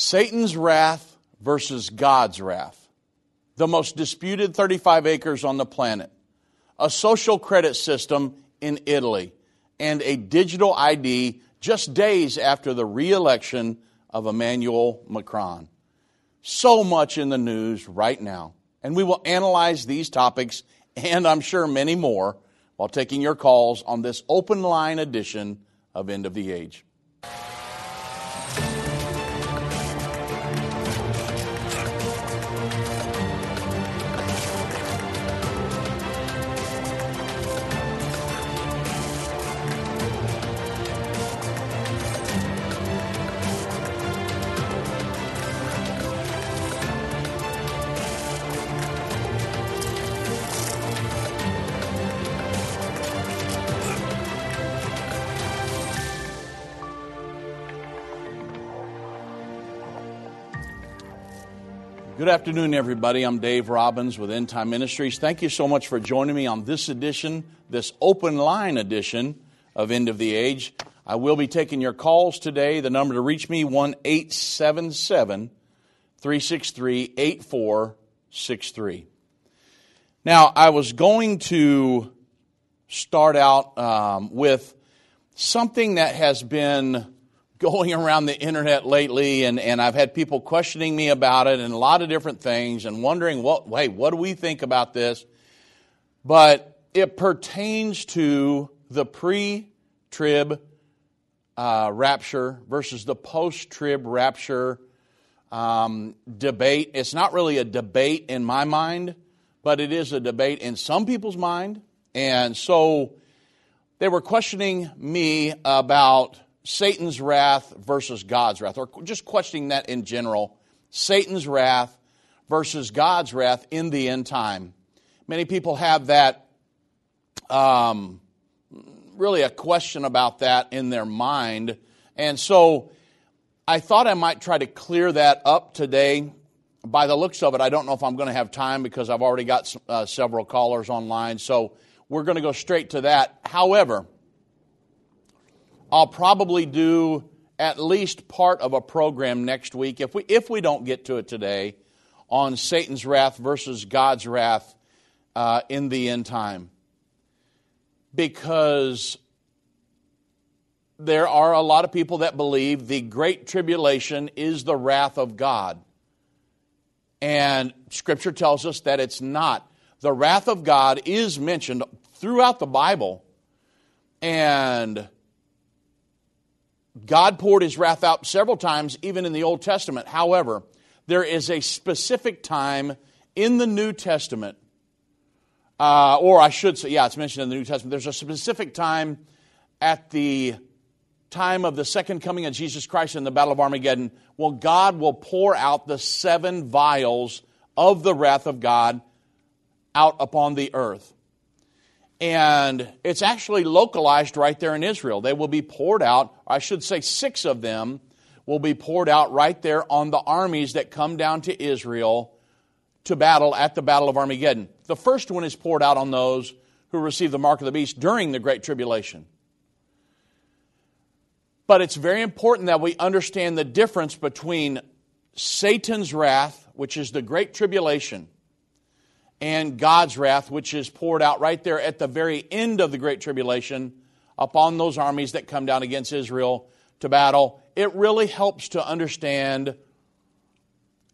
Satan's wrath versus God's wrath. The most disputed 35 acres on the planet. A social credit system in Italy. And a digital ID just days after the re election of Emmanuel Macron. So much in the news right now. And we will analyze these topics and I'm sure many more while taking your calls on this open line edition of End of the Age. Good afternoon, everybody. I'm Dave Robbins with End Time Ministries. Thank you so much for joining me on this edition, this open line edition of End of the Age. I will be taking your calls today. The number to reach me, 1 877 363 8463. Now, I was going to start out um, with something that has been going around the internet lately, and, and I've had people questioning me about it and a lot of different things and wondering, what, hey, what do we think about this? But it pertains to the pre trib uh, rapture versus the post trib rapture um, debate. It's not really a debate in my mind, but it is a debate in some people's mind. And so they were questioning me about Satan's wrath versus God's wrath, or just questioning that in general. Satan's wrath versus God's wrath in the end time. Many people have that, um, really a question about that in their mind. And so I thought I might try to clear that up today. By the looks of it, I don't know if I'm going to have time because I've already got uh, several callers online. So we're going to go straight to that. However, I'll probably do at least part of a program next week, if we, if we don't get to it today, on Satan's wrath versus God's wrath uh, in the end time. Because there are a lot of people that believe the Great Tribulation is the wrath of God. And Scripture tells us that it's not. The wrath of God is mentioned throughout the Bible. And God poured his wrath out several times, even in the Old Testament. However, there is a specific time in the New Testament, uh, or I should say, yeah, it's mentioned in the New Testament. There's a specific time at the time of the second coming of Jesus Christ in the Battle of Armageddon, well, God will pour out the seven vials of the wrath of God out upon the earth. And it's actually localized right there in Israel. They will be poured out, I should say, six of them will be poured out right there on the armies that come down to Israel to battle at the Battle of Armageddon. The first one is poured out on those who receive the mark of the beast during the Great Tribulation. But it's very important that we understand the difference between Satan's wrath, which is the Great Tribulation, and God's wrath, which is poured out right there at the very end of the Great Tribulation upon those armies that come down against Israel to battle. It really helps to understand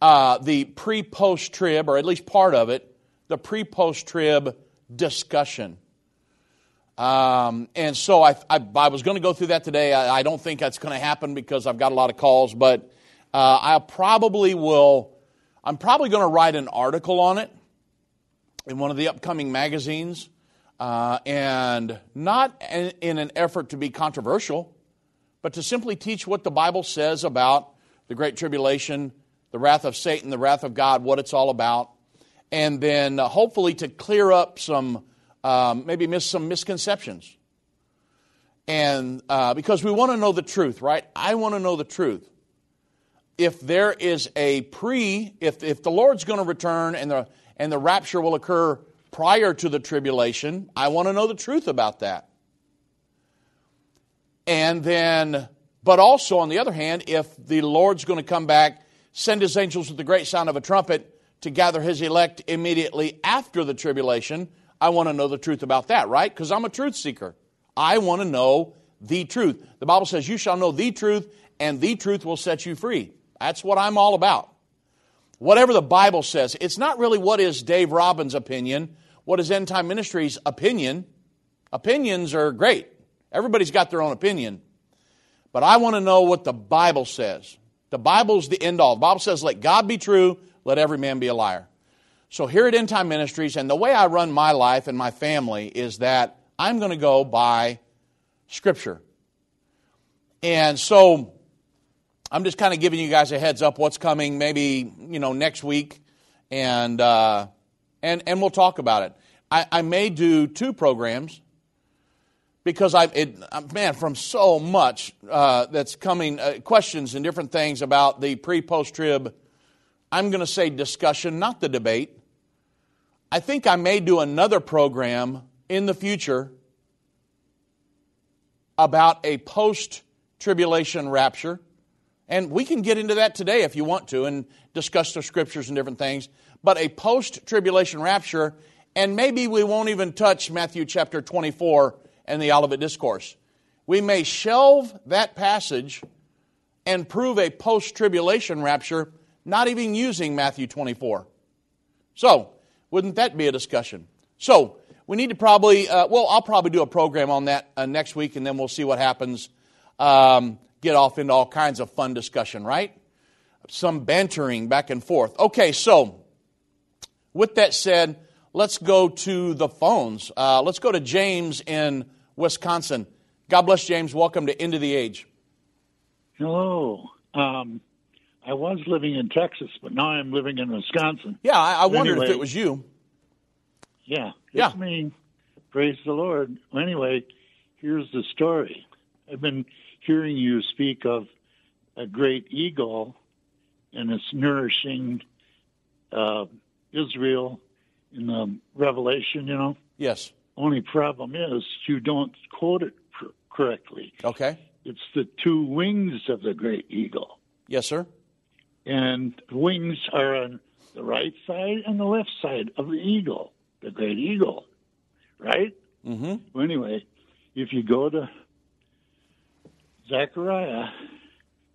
uh, the pre post trib, or at least part of it, the pre post trib discussion. Um, and so I, I, I was going to go through that today. I, I don't think that's going to happen because I've got a lot of calls, but uh, I probably will. I'm probably going to write an article on it in one of the upcoming magazines, uh, and not in, an effort to be controversial, but to simply teach what the Bible says about the Great Tribulation, the wrath of Satan, the wrath of God, what it's all about, and then uh, hopefully to clear up some, um, maybe miss some misconceptions. And uh, because we want to know the truth, right? I want to know the truth. If there is a pre, if, if the Lord's going to return and the and the rapture will occur prior to the tribulation. I want to know the truth about that. And then But also, on the other hand, if the Lord's going to come back, send his angels with the great sound of a trumpet to gather his elect immediately after the tribulation, I want to know the truth about that, right? Because I'm a truth seeker. I want to know the truth. The Bible says, You shall know the truth, and the truth will set you free. That's what I'm all about. Whatever the Bible says, it's not really what is Dave Robbins' opinion, what is End Time Ministries' opinion. Opinions are great. Everybody's got their own opinion. But I want to know what the Bible says. The Bible's the end all. The Bible says, let God be true, let every man be a liar. So here at End Time Ministries, and the way I run my life and my family is that I'm going to go by Scripture. And so I'm just kind of giving you guys a heads up what's coming maybe, you know, next week. And, uh, and, and we'll talk about it. I, I may do two programs because I, it, uh, man, from so much uh, that's coming, uh, questions and different things about the pre post trib, I'm going to say discussion, not the debate. I think I may do another program in the future about a post tribulation rapture. And we can get into that today if you want to and discuss the scriptures and different things. But a post tribulation rapture, and maybe we won't even touch Matthew chapter 24 and the Olivet Discourse. We may shelve that passage and prove a post tribulation rapture, not even using Matthew 24. So, wouldn't that be a discussion? So, we need to probably, uh, well, I'll probably do a program on that uh, next week, and then we'll see what happens. Um, get off into all kinds of fun discussion, right? Some bantering back and forth. Okay, so with that said, let's go to the phones. Uh, let's go to James in Wisconsin. God bless James. Welcome to End of the Age. Hello. Um, I was living in Texas, but now I'm living in Wisconsin. Yeah, I, I wondered anyway, if it was you. Yeah, it's yeah. me. Praise the Lord. Anyway, here's the story. I've been hearing you speak of a great eagle and it's nourishing uh, Israel in the Revelation, you know? Yes. Only problem is you don't quote it pr- correctly. Okay. It's the two wings of the great eagle. Yes, sir. And wings are on the right side and the left side of the eagle, the great eagle, right? Mm-hmm. Well, anyway, if you go to Zechariah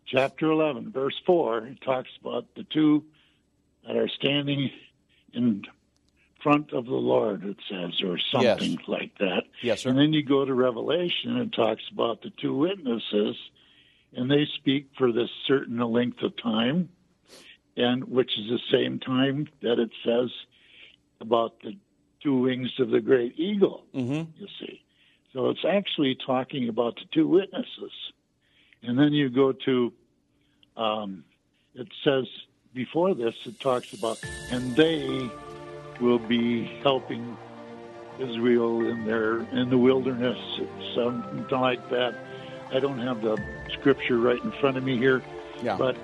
chapter 11, verse 4, it talks about the two that are standing in front of the Lord, it says, or something yes. like that. Yes, sir. And then you go to Revelation and it talks about the two witnesses, and they speak for this certain length of time, and which is the same time that it says about the two wings of the great eagle, mm-hmm. you see. So it's actually talking about the two witnesses. And then you go to, um, it says before this, it talks about, and they will be helping Israel in their in the wilderness, something like that. I don't have the scripture right in front of me here, yeah. but it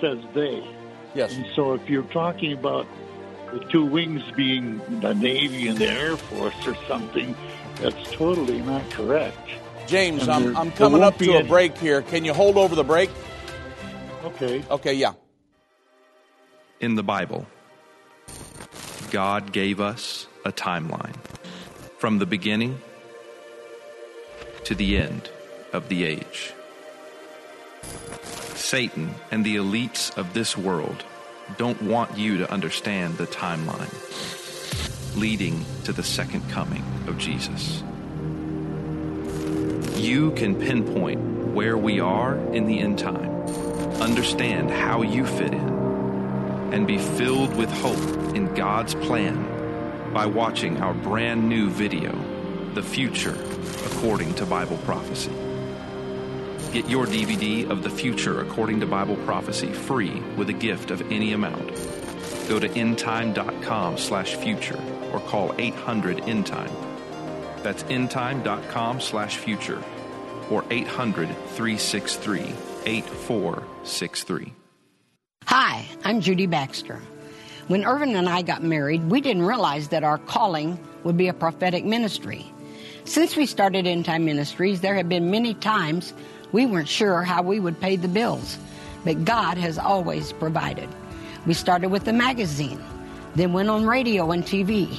says they. Yes. And so if you're talking about the two wings being the Navy and the Air Force or something, that's totally not correct. James, I'm, I'm coming up to a any... break here. Can you hold over the break? Okay. Okay, yeah. In the Bible, God gave us a timeline from the beginning to the end of the age. Satan and the elites of this world don't want you to understand the timeline leading to the second coming of Jesus. You can pinpoint where we are in the end time, understand how you fit in and be filled with hope in God's plan by watching our brand new video, The Future According to Bible Prophecy. Get your DVD of The Future According to Bible Prophecy free with a gift of any amount. Go to endtime.com slash future or call 800 endtime. That's endtime.com slash future or 800 363 8463. Hi, I'm Judy Baxter. When Irvin and I got married, we didn't realize that our calling would be a prophetic ministry. Since we started End Time Ministries, there have been many times we weren't sure how we would pay the bills, but God has always provided. We started with the magazine, then went on radio and TV,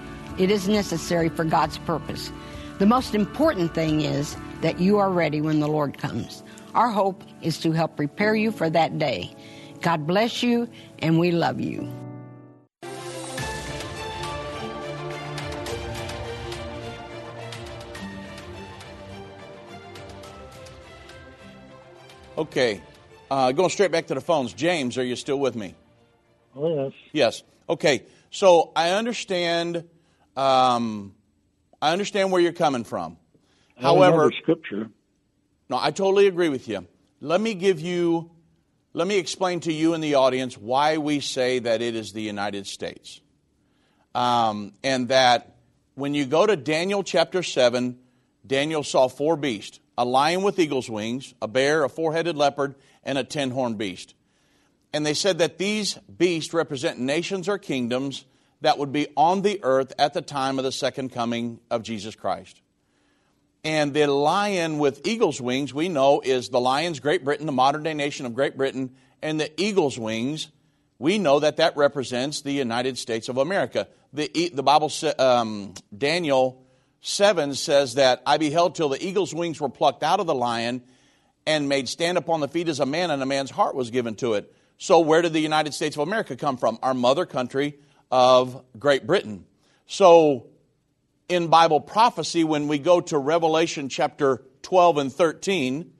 It is necessary for God's purpose. The most important thing is that you are ready when the Lord comes. Our hope is to help prepare you for that day. God bless you, and we love you. Okay, uh, going straight back to the phones. James, are you still with me? Oh, yes. Yes. Okay. So I understand. Um, I understand where you're coming from. I However, scripture. no, I totally agree with you. Let me give you. Let me explain to you and the audience why we say that it is the United States, um, and that when you go to Daniel chapter seven, Daniel saw four beasts: a lion with eagle's wings, a bear, a four-headed leopard, and a ten-horned beast. And they said that these beasts represent nations or kingdoms that would be on the earth at the time of the second coming of Jesus Christ. And the lion with eagle's wings, we know, is the lion's Great Britain, the modern day nation of Great Britain, and the eagle's wings, we know that that represents the United States of America. The, the Bible, um, Daniel 7 says that I beheld till the eagle's wings were plucked out of the lion and made stand upon the feet as a man, and a man's heart was given to it. So, where did the United States of America come from? Our mother country of Great Britain. So, in Bible prophecy, when we go to Revelation chapter 12 and 13,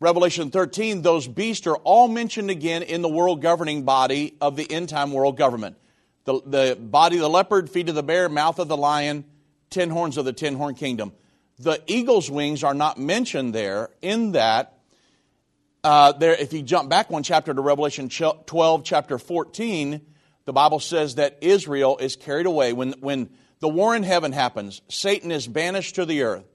Revelation 13, those beasts are all mentioned again in the world governing body of the end time world government. The, the body of the leopard, feet of the bear, mouth of the lion, ten horns of the ten horn kingdom. The eagle's wings are not mentioned there, in that uh, there, if you jump back one chapter to Revelation 12, chapter 14, the Bible says that Israel is carried away. When, when the war in heaven happens, Satan is banished to the earth.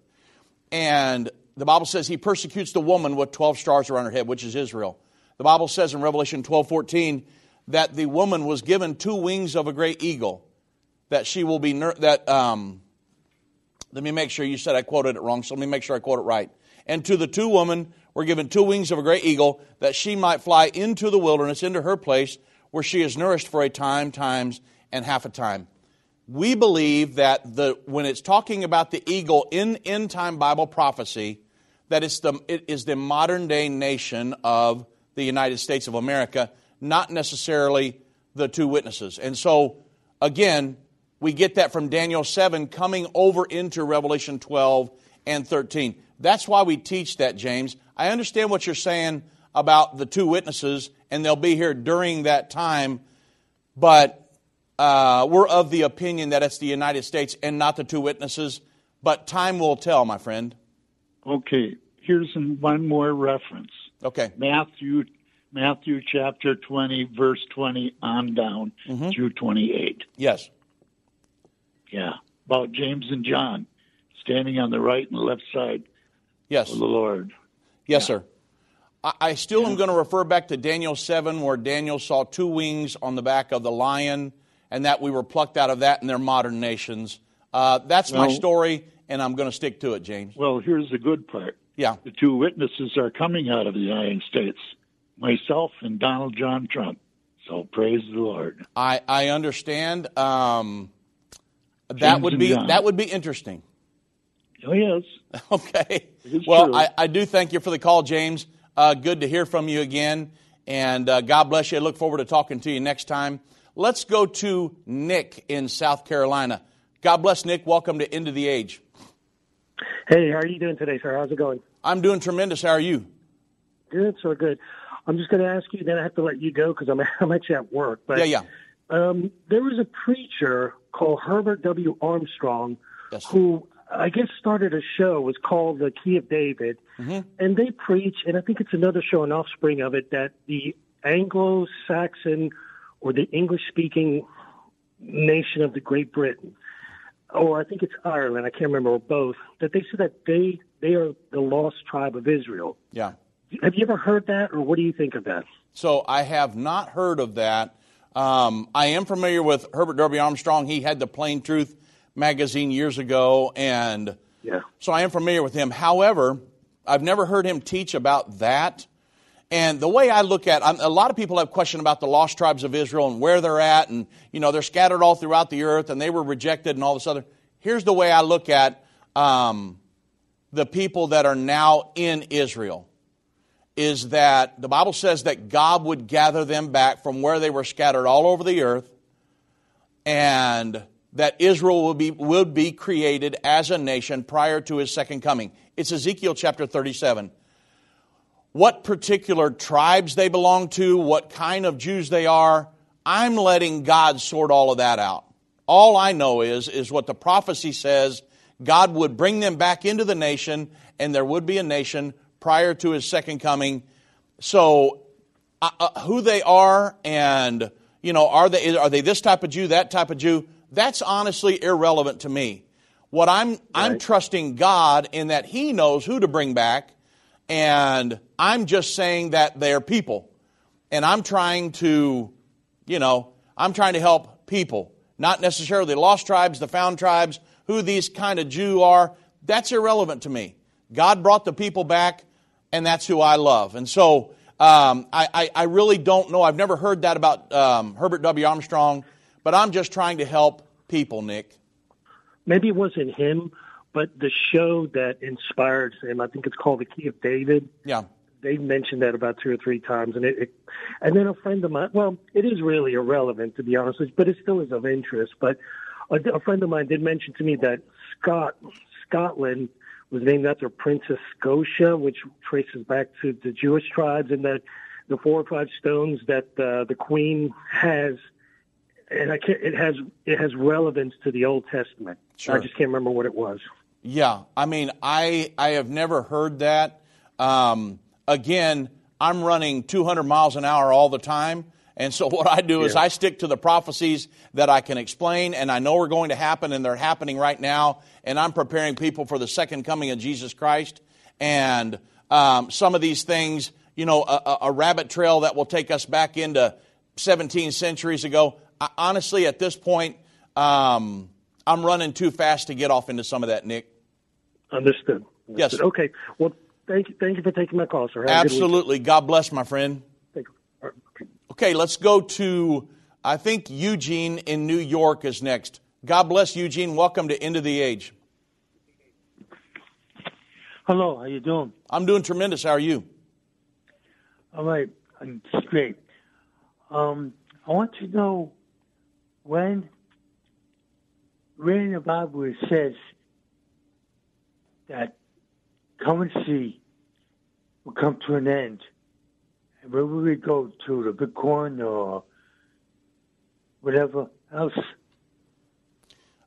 And the Bible says he persecutes the woman with 12 stars around her head, which is Israel. The Bible says in Revelation 12, 14, that the woman was given two wings of a great eagle, that she will be, that, um, let me make sure you said I quoted it wrong, so let me make sure I quote it right. And to the two women were given two wings of a great eagle, that she might fly into the wilderness, into her place, where she is nourished for a time, times, and half a time. We believe that the, when it's talking about the eagle in end time Bible prophecy, that it's the, it is the modern day nation of the United States of America, not necessarily the two witnesses. And so, again, we get that from Daniel 7 coming over into Revelation 12 and 13. That's why we teach that, James. I understand what you're saying about the two witnesses, and they'll be here during that time, but uh, we're of the opinion that it's the United States and not the two witnesses. But time will tell, my friend. Okay, here's one more reference. Okay. Matthew Matthew chapter 20 verse 20 on down Mm-hmm. through 28. Yes. Yeah, about James and John standing on the right and left side Yes. of the Lord. Yes, sir. I, still am going to refer back to Daniel 7, where Daniel saw two wings on the back of the lion, and that we were plucked out of that in their modern nations. Uh, that's my story, and I'm going to stick to it, James. Well, here's the good part. Yeah. The two witnesses are coming out of the United States, myself and Donald John Trump. So praise the Lord. I, I understand. Um, that James would be that would be interesting. Oh yes. Okay. Well, true. I, I do thank you for the call, James. Uh, good to hear from you again. And uh, God bless you. I look forward to talking to you next time. Let's go to Nick in South Carolina. God bless Nick. Welcome to End of the Age. Hey, how are you doing today, sir? How's it going? I'm doing tremendous. How are you? Good, so good. I'm just going to ask you, then I have to let you go because I'm, I'm actually at work. But Yeah, yeah. Um, there was a preacher called Herbert W. Armstrong Yes. who I guess, started a show. Was called the Key of David, Mm-hmm. and they preach, and I think it's another show, an offspring of it, that the Anglo-Saxon or the English-speaking nation of the Great Britain, or I think it's Ireland, I can't remember, or both, that they said that they they are the lost tribe of Israel. Yeah. Have you ever heard that, or what do you think of that? So I have not heard of that. Um, I am familiar with Herbert Darby Armstrong. He had the Plain Truth magazine years ago, and Yeah. so I am familiar with him. However, I've never heard him teach about that. And the way I look at, I'm, a lot of people have question about the lost tribes of Israel and where they're at, and you know they're scattered all throughout the earth, and they were rejected, and all this other. Here's the way I look at um, the people that are now in Israel is that the Bible says that God would gather them back from where they were scattered all over the earth and that Israel will be, would be created as a nation prior to his second coming. It's Ezekiel chapter 37. What particular tribes they belong to, what kind of Jews they are, I'm letting God sort all of that out. All I know is, is what the prophecy says God would bring them back into the nation, and there would be a nation prior to his second coming. So, uh, uh, who they are and, you know, are they, are they this type of Jew, that type of Jew, that's honestly irrelevant to me. What I'm, I'm trusting God in that He knows who to bring back, and I'm just saying that they're people. And I'm trying to, you know, I'm trying to help people, not necessarily the lost tribes, the found tribes, who these kind of Jew are. That's irrelevant to me. God brought the people back, and that's who I love. And so um, I, I, I really don't know. I've never heard that about um, Herbert W. Armstrong, but I'm just trying to help people, Nick. Maybe it wasn't him, but the show that inspired him, I think it's called The Key of David. Yeah. They mentioned that about two or three times, and it, it and then a friend of mine. Well, it is really irrelevant to be honest, with you, but it still is of interest. But a, a friend of mine did mention to me that Scott Scotland was named after Princess Scotia, which traces back to the Jewish tribes, and that the four or five stones that uh, the Queen has, and I can't, it has it has relevance to the Old Testament. Sure. I just can't remember what it was. Yeah, I mean, I I have never heard that. Um, again, I'm running 200 miles an hour all the time, and so what I do is Yeah. I stick to the prophecies that I can explain, and I know are going to happen, and they're happening right now. And I'm preparing people for the second coming of Jesus Christ. And um, some of these things, you know, a, a- a rabbit trail that will take us back into 17 centuries ago. I, honestly, at this point, um, I'm running too fast to get off into some of that, Nick. Understood. Yes. Understood. Okay. Well, thank you. Thank you for taking my call, sir. Have a good week. Absolutely. God bless, my friend. Thank you. All right. Okay. Okay, let's go to, I think Eugene in New York is next. God bless Eugene. Welcome to End of the Age. Hello, how you doing? I'm doing tremendous. How are you? All right, I'm great. Um, I want to know when, in the Bible it says that currency will come to an end. And where will we go to the Bitcoin or whatever else?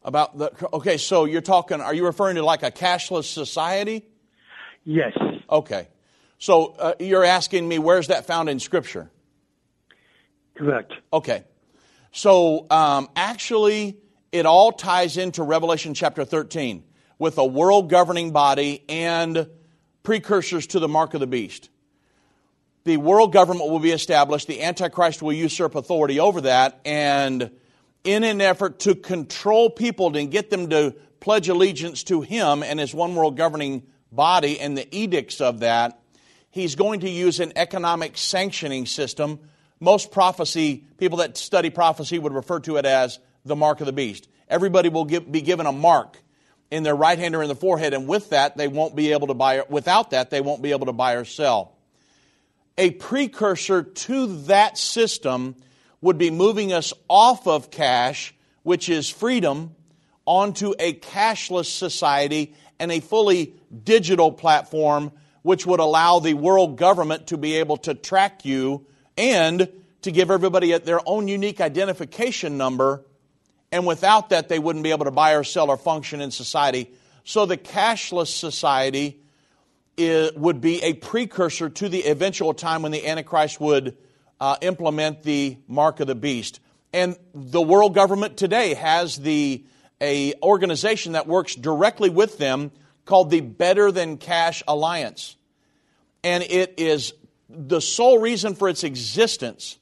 About the, okay, so you're talking, are you referring to like a cashless society? Yes, Okay. So uh, you're asking me where's that found in Scripture? correct. Okay. So um, actually, it all ties into Revelation chapter 13 with a world governing body and precursors to the mark of the beast. The world government will be established, the Antichrist will usurp authority over that, and in an effort to control people and get them to pledge allegiance to him and his one world governing body and the edicts of that, he's going to use an economic sanctioning system. Most prophecy, people that study prophecy would refer to it as the mark of the beast. Everybody will give, be given a mark in their right hand or in the forehead, and with that, they won't be able to buy, without that, they won't be able to buy or sell. A precursor to that system would be moving us off of cash, which is freedom, onto a cashless society and a fully digital platform, which would allow the world government to be able to track you and to give everybody their own unique identification number. And without that, they wouldn't be able to buy or sell or function in society. So the cashless society is, would be a precursor to the eventual time when the Antichrist would uh, implement the mark of the beast. And the world government today has the a organization that works directly with them called the Better Than Cash Alliance. And it is the sole reason for its existence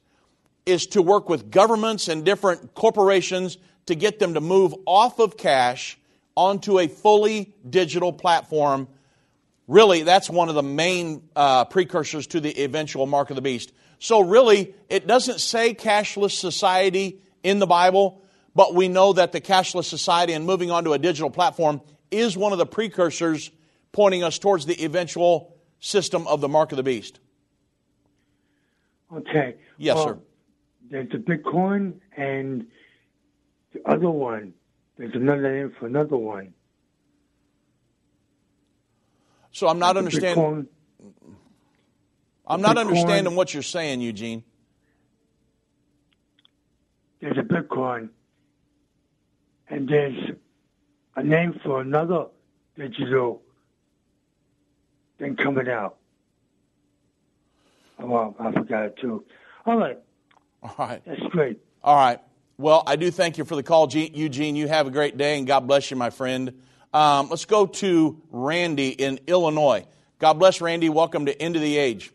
is to work with governments and different corporations to get them to move off of cash onto a fully digital platform. Really, that's one of the main uh, precursors to the eventual mark of the beast. So, really, it doesn't say cashless society in the Bible, but we know that the cashless society and moving onto a digital platform is one of the precursors pointing us towards the eventual system of the mark of the beast. Okay. Yes, well, sir. There's the Bitcoin and the other one. There's another name for another one. So I'm not understanding. I'm not Bitcoin, understanding what you're saying, Eugene. There's a Bitcoin, and there's a name for another digital thing coming out. Oh, well, I forgot it too. All right. All right. That's great. All right. Well, I do thank you for the call, Eugene. You have a great day, and God bless you, my friend. Um, let's go to Randy in Illinois. God bless Randy. Welcome to End of the Age.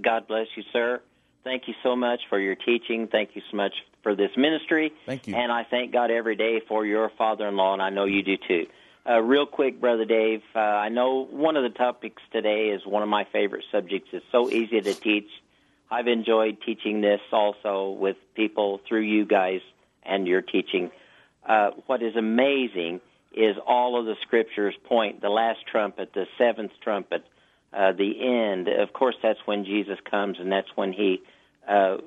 God bless you, sir. Thank you so much for your teaching. Thank you so much for this ministry. Thank you. And I thank God every day for your father in law, and I know you do too. Uh, real quick, Brother Dave, uh, I know one of the topics today is one of my favorite subjects. It's so easy to teach. I've enjoyed teaching this also with people through you guys and your teaching. Uh, what is amazing is all of the scriptures point the last trumpet, the seventh trumpet, uh, the end. Of course, that's when Jesus comes, and that's when he uh,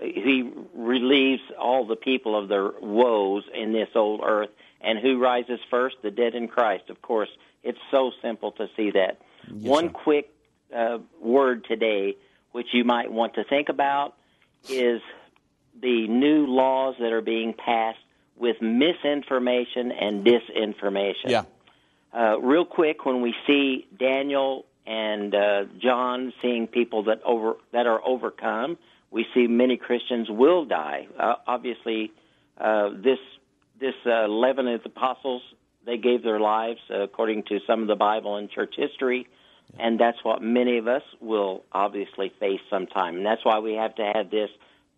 he relieves all the people of their woes in this old earth and who rises first? The dead in Christ, of course. It's so simple to see that. Yes, One sir. quick uh, word today, which you might want to think about, is the new laws that are being passed with misinformation and disinformation. Yeah. Uh, real quick, when we see Daniel and uh, John seeing people that over that are overcome, we see many Christians will die. Uh, obviously, uh, this this uh, eleven of the apostles they gave their lives uh, according to some of the Bible and church history, and that's what many of us will obviously face sometime. And that's why we have to have this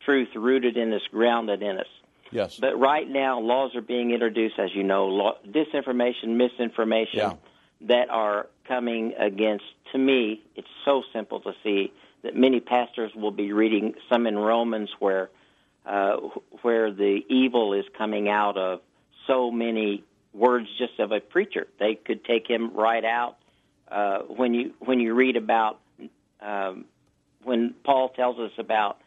truth rooted in us, grounded in us. Yes. But right now, laws are being introduced, as you know, law, disinformation, misinformation yeah. that are coming against. To me, it's so simple to see that many pastors will be reading some in Romans where uh, where the evil is coming out of so many words just of a preacher. They could take him right out. Uh, when you when you read about um, when Paul tells us about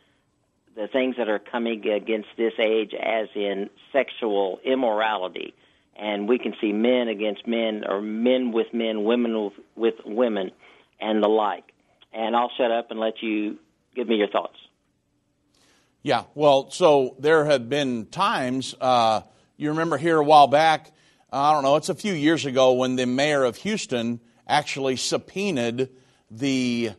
the things that are coming against this age, as in sexual immorality, and we can see men against men, or men with men, women with, with women, and the like. And I'll shut up and let you give me your thoughts. Yeah, well, so there have been times, uh, you remember here a while back, I don't know, it's a few years ago when the mayor of Houston actually subpoenaed the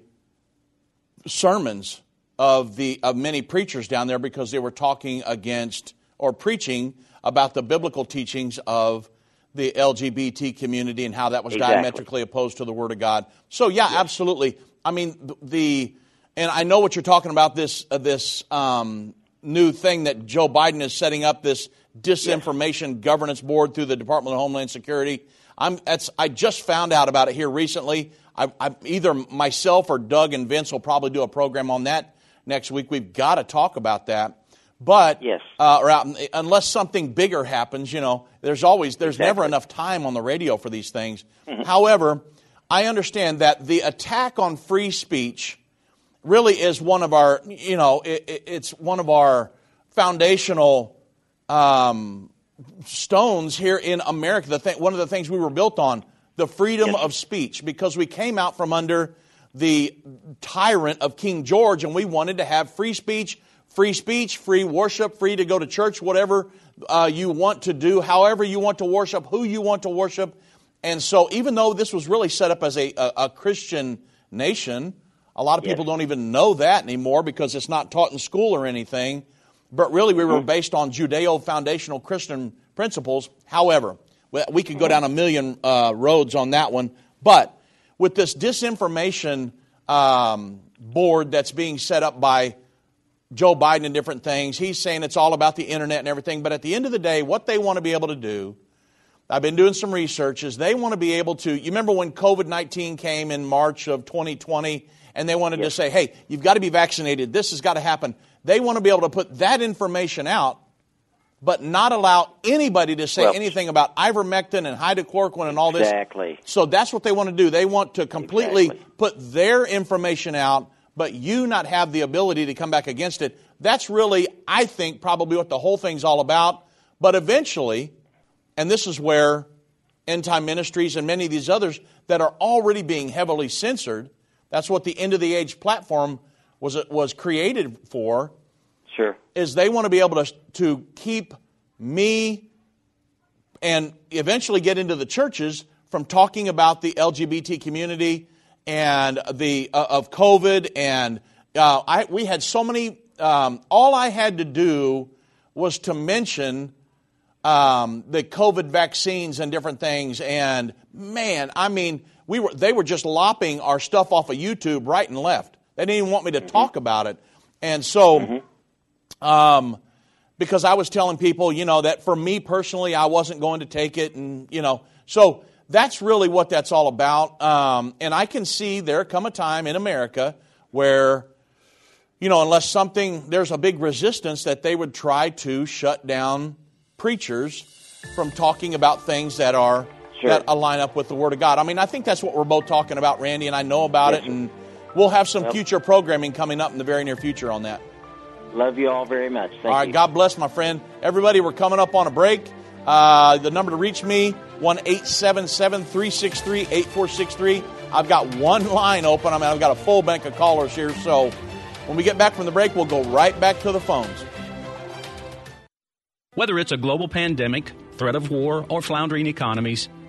sermons of the of many preachers down there because they were talking against or preaching about the biblical teachings of the LGBT community and how that was exactly. diametrically opposed to the Word of God. So yeah, yes. absolutely. I mean the and I know what you're talking about this uh, this um, new thing that Joe Biden is setting up this disinformation governance board through the Department of Homeland Security. I'm that's I just found out about it here recently. I, I, either myself or Doug and Vince will probably do a program on that next week. We've got to talk about that. But yes, uh, or out, unless something bigger happens, you know, there's always there's exactly. never enough time on the radio for these things. Mm-hmm. However, I understand that the attack on free speech really is one of our, you know, it, it's one of our foundational um, stones here in America. The th- one of the things we were built on, the freedom of speech, because we came out from under the tyrant of King George and we wanted to have free speech, free speech, free worship, free to go to church, whatever uh, you want to do, however you want to worship, who you want to worship. And so, even though this was really set up as a, a, a Christian nation, a lot of Yes. people don't even know that anymore because it's not taught in school or anything. But really, we were based on Judeo foundational Christian principles. However, we- we could go down a million uh, roads on that one. But with this disinformation um, board that's being set up by Joe Biden and different things, he's saying it's all about the internet and everything. But at the end of the day, what they want to be able to do, I've been doing some research, is they want to be able to. You remember when COVID 19 came in March of 2020 and they wanted to say, hey, you've got to be vaccinated, this has got to happen. They want to be able to put that information out, but not allow anybody to say Well- anything about ivermectin and hydrochloroquine and all this. Exactly. So that's what they want to do. They want to completely Exactly. put their information out, but you not have the ability to come back against it. That's really, I think, probably what the whole thing's all about. But eventually, and this is where End Time Ministries and many of these others that are already being heavily censored, that's what the End of the Age platform was, was created for, Sure. is they want to be able to, to keep me and eventually get into the churches from talking about the LGBT community and the uh, of COVID and uh, I, we had so many. Um, all I had to do was to mention um, the COVID vaccines and different things, and man, I mean, we were they were just lopping our stuff off of YouTube right and left. They didn't even want me to talk about it, and so. Um, because I was telling people, you know, that for me personally, I wasn't going to take it, and you know, so that's really what that's all about. Um, and I can see there come a time in America where, you know, unless something there's a big resistance, that they would try to shut down preachers from talking about things that are Sure. that align up with the Word of God. I mean, I think that's what we're both talking about, Randy, and I know about Yes, it, sir. and we'll have some Yep. future programming coming up in the very near future on that. Love you all very much. Thank All right, you. God bless, my friend. Everybody, we're coming up on a break. Uh, the number to reach me, 1 877 363 8463. I've got one line open. I mean, I've got a full bank of callers here. So when we get back from the break, we'll go right back to the phones. Whether it's a global pandemic, threat of war, or floundering economies,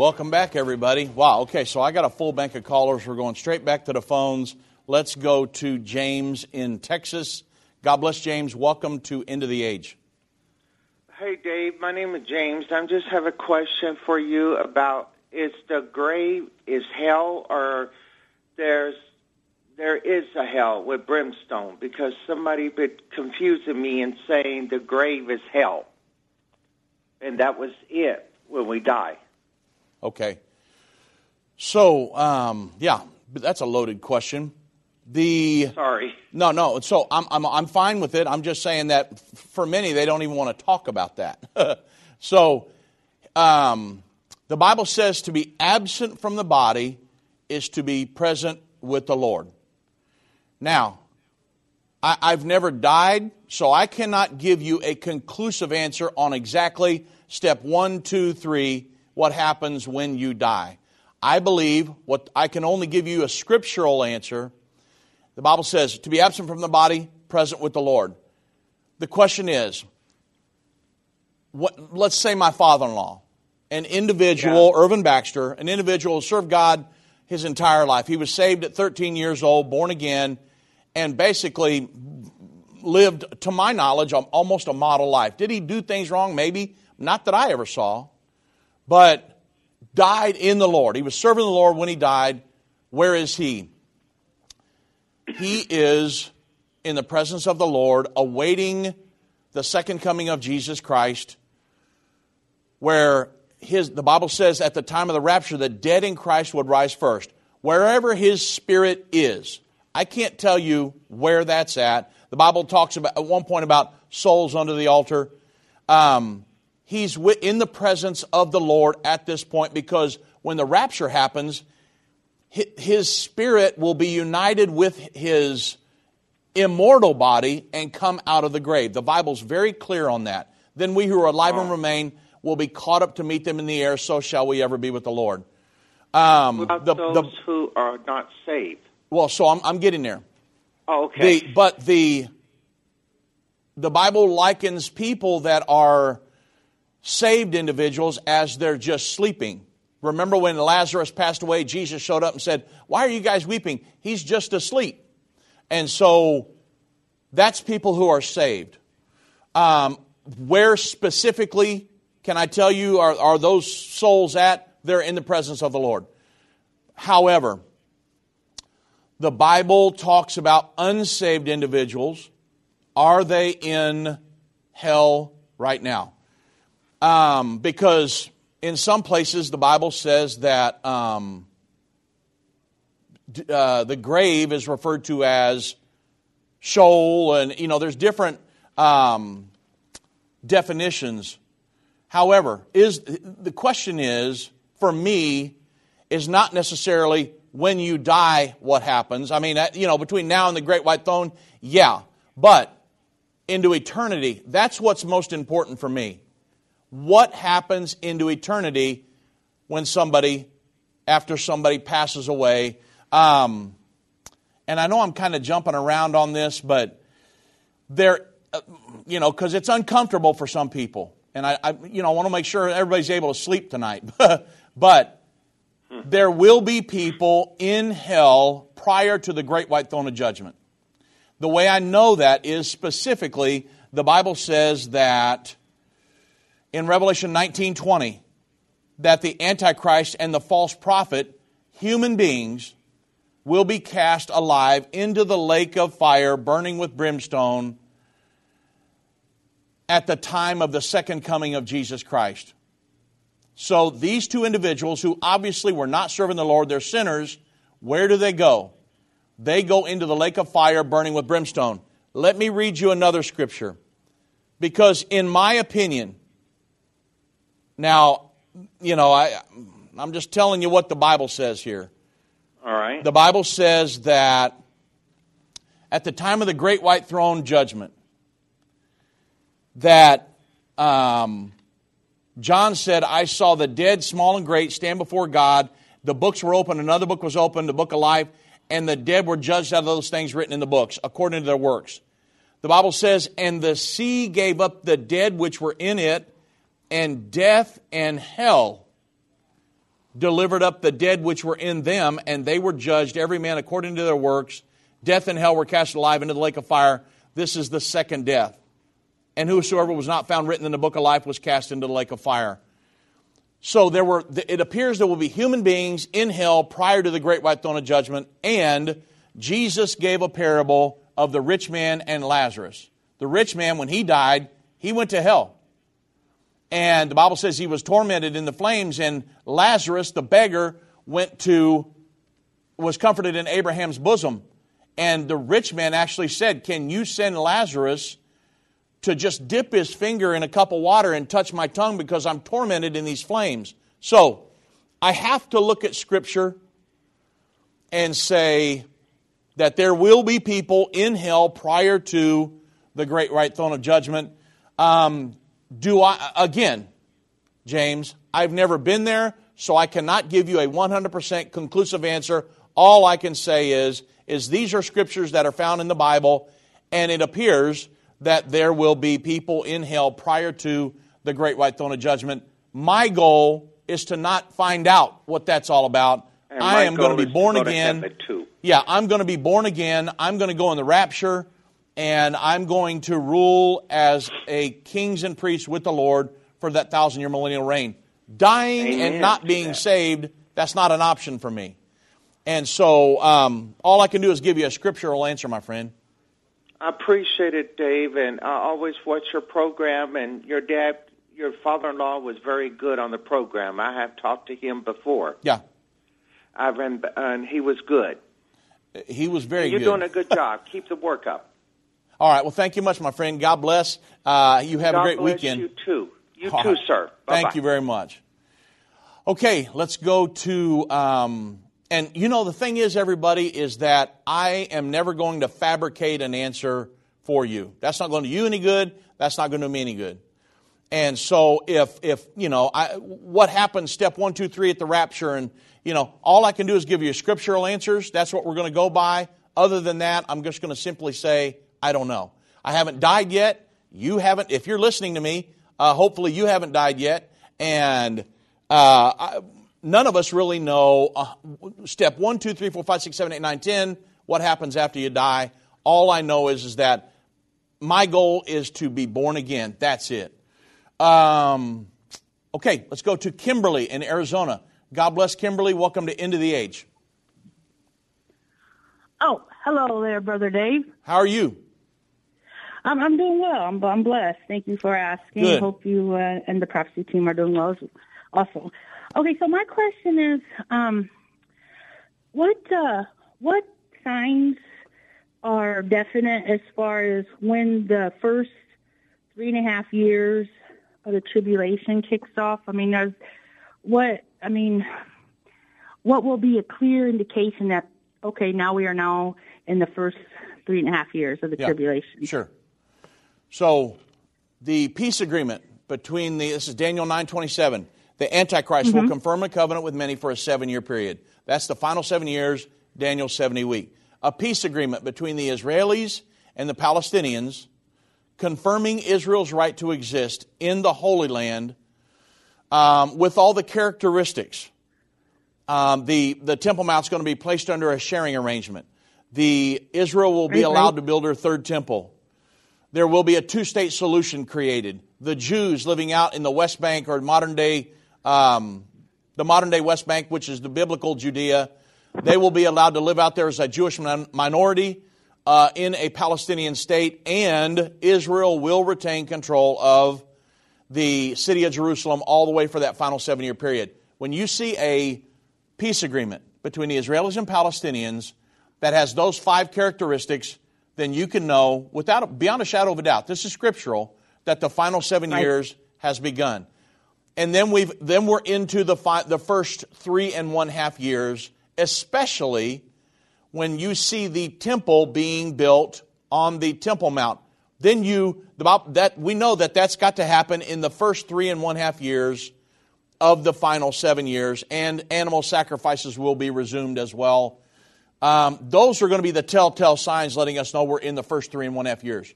Welcome back, everybody. Wow, okay, so I got a full bank of callers. We're going straight back to the phones. Let's go to James in Texas. God bless James. Welcome to End of the Age. Hey, Dave. My name is James. I just have a question for you about is the grave is hell or there's there is a hell with brimstone because somebody been confusing me and saying the grave is hell, and that was it when we die. Okay. So, um, yeah, but that's a loaded question. the Sorry. no, no. So I'm, I'm, I'm fine with it. I'm just saying that for many, they don't even want to talk about that. so um, the Bible says to be absent from the body is to be present with the Lord. Now, I, I've never died, so I cannot give you a conclusive answer on exactly step one, two, three, what happens when you die. I believe what I can only give you a scriptural answer. The Bible says to be absent from the body, present with the Lord. The question is, what, let's say my father-in-law, an individual, Irvin Baxter, an individual who served God his entire life. He was saved at 13 years old, born again, and basically lived, to my knowledge, almost a model life. Did he do things wrong? Maybe. Not that I ever saw. But died in the Lord. He was serving the Lord when he died. Where is he? He is in the presence of the Lord, awaiting the second coming of Jesus Christ, where his, the Bible says at the time of the rapture, the dead in Christ would rise first. Wherever his spirit is, I can't tell you where that's at. The Bible talks about at one point about souls under the altar. Um, he's in the presence of the Lord at this point because when the rapture happens, his spirit will be united with his immortal body and come out of the grave. The Bible's very clear on that. Then we who are alive and remain will be caught up to meet them in the air, so shall we ever be with the Lord. Um, the, those the, who are not saved? Well, so I'm, I'm getting there. Oh, okay. The, but the the Bible likens people that are saved individuals as they're just sleeping. Remember when Lazarus passed away, Jesus showed up and said, Why are you guys weeping? He's just asleep. And so that's people who are saved. Um, where specifically can I tell you are, are those souls at? They're in the presence of the Lord. However, the Bible talks about unsaved individuals. Are they in hell right now? Um, because in some places the Bible says that um, uh, the grave is referred to as Sheol, and you know there's different um, definitions. However, is the question is for me is not necessarily when you die, what happens. I mean, you know, between now and the great white throne, yeah. But into eternity, that's what's most important for me. What happens into eternity when somebody, after somebody passes away? Um, and I know I'm kind of jumping around on this, but there, you know, because it's uncomfortable for some people. And I, I you know, I want to make sure everybody's able to sleep tonight. but there will be people in hell prior to the great white throne of judgment. The way I know that is specifically the Bible says that in Revelation 19:20 that the antichrist and the false prophet human beings will be cast alive into the lake of fire burning with brimstone at the time of the second coming of Jesus Christ. So these two individuals who obviously were not serving the Lord, they're sinners, where do they go? They go into the lake of fire burning with brimstone. Let me read you another scripture. Because in my opinion, now, you know, I, I'm just telling you what the Bible says here. All right. The Bible says that at the time of the great white throne judgment, that um, John said, I saw the dead, small and great, stand before God. The books were open, another book was opened, the book of life, and the dead were judged out of those things written in the books, according to their works. The Bible says, And the sea gave up the dead which were in it, and death and hell delivered up the dead which were in them, and they were judged, every man according to their works. Death and hell were cast alive into the lake of fire. This is the second death and whosoever was not found written in the book of life was cast into the lake of fire. So there were, it appears there will be human beings in hell prior to the great white throne of judgment, and Jesus gave a parable of the rich man and Lazarus. The rich man, when he died, he went to hell. And the Bible says he was tormented in the flames, and Lazarus, the beggar, went to, was comforted in Abraham's bosom. And the rich man actually said, Can you send Lazarus to just dip his finger in a cup of water and touch my tongue because I'm tormented in these flames? So, I have to look at Scripture and say that there will be people in hell prior to the great white throne of judgment. Um, do I, again, James, I've never been there, so I cannot give you a 100% conclusive answer. All I can say is, is these are scriptures that are found in the Bible, and it appears that there will be people in hell prior to the great white throne of judgment. My goal is to not find out what that's all about. And I am going to be born to again. Yeah, I'm going to be born again. I'm going to go in the rapture, and I'm going to rule as a kings and priests with the Lord for that thousand year millennial reign. Dying Amen and not being saved, that's not an option for me. And so, um, all I can do is give you a scriptural answer, my friend. I appreciate it, Dave, and I always watch your program. And your dad, your father-in-law, was very good on the program. I have talked to him before. Yeah, I've been, and he was good. he was very You're good. doing a good job. Keep the work up. All right, well, thank you much, my friend. God bless. Uh, you have God a great bless weekend. You too. You All too, right. sir. Thank Bye-bye. you very much. Okay, let's go to, um, and you know, the thing is, everybody, is that I am never going to fabricate an answer for you. That's not going to do you any good. That's not going to do me any good. And so, if, if you know, I, what happens, step one, two, three at the rapture, and, you know, all I can do is give you scriptural answers. That's what we're going to go by. Other than that, I'm just going to simply say, I don't know. I haven't died yet. You haven't, if you're listening to me, uh, hopefully you haven't died yet. And uh, I, none of us really know uh, step one, two, three, four, five, six, seven, eight, nine, ten, what happens after you die. All I know is, is that my goal is to be born again. That's it. Um, okay, let's go to Kimberly in Arizona. God bless Kimberly. Welcome to End of the Age. Oh, hello there, Brother Dave. How are you? I'm, I'm doing well. I'm, I'm blessed. Thank you for asking. Good. Hope you uh, and the prophecy team are doing well. Also, okay. So my question is, um, what uh, what signs are definite as far as when the first three and a half years of the tribulation kicks off? I mean, there's what I mean. What will be a clear indication that okay, now we are now in the first three and a half years of the Yeah, tribulation? Sure. So, the peace agreement between the this is Daniel nine twenty seven. The Antichrist will confirm a covenant with many for a seven year period. That's the final seven years. Daniel's seventy week. A peace agreement between the Israelis and the Palestinians, confirming Israel's right to exist in the Holy Land, um, with all the characteristics. Um, the the Temple Mount's going to be placed under a sharing arrangement. The Israel will be allowed to build her third temple there will be a two state solution created. The Jews living out in the West Bank or modern day, um, the modern day West Bank, which is the biblical Judea, they will be allowed to live out there as a Jewish min- minority uh, in a Palestinian state, and Israel will retain control of the city of Jerusalem all the way for that final seven year period. When you see a peace agreement between the Israelis and Palestinians that has those five characteristics, then you can know without beyond a shadow of a doubt, this is scriptural, that the final seven Right. years has begun. And then we've then we're into the fi- the first three and one half years, especially when you see the temple being built on the Temple Mount. Then you that we know that that's got to happen in the first three and one half years of the final seven years, and animal sacrifices will be resumed as well. Um, those are going to be the telltale signs letting us know we're in the first three and one half years.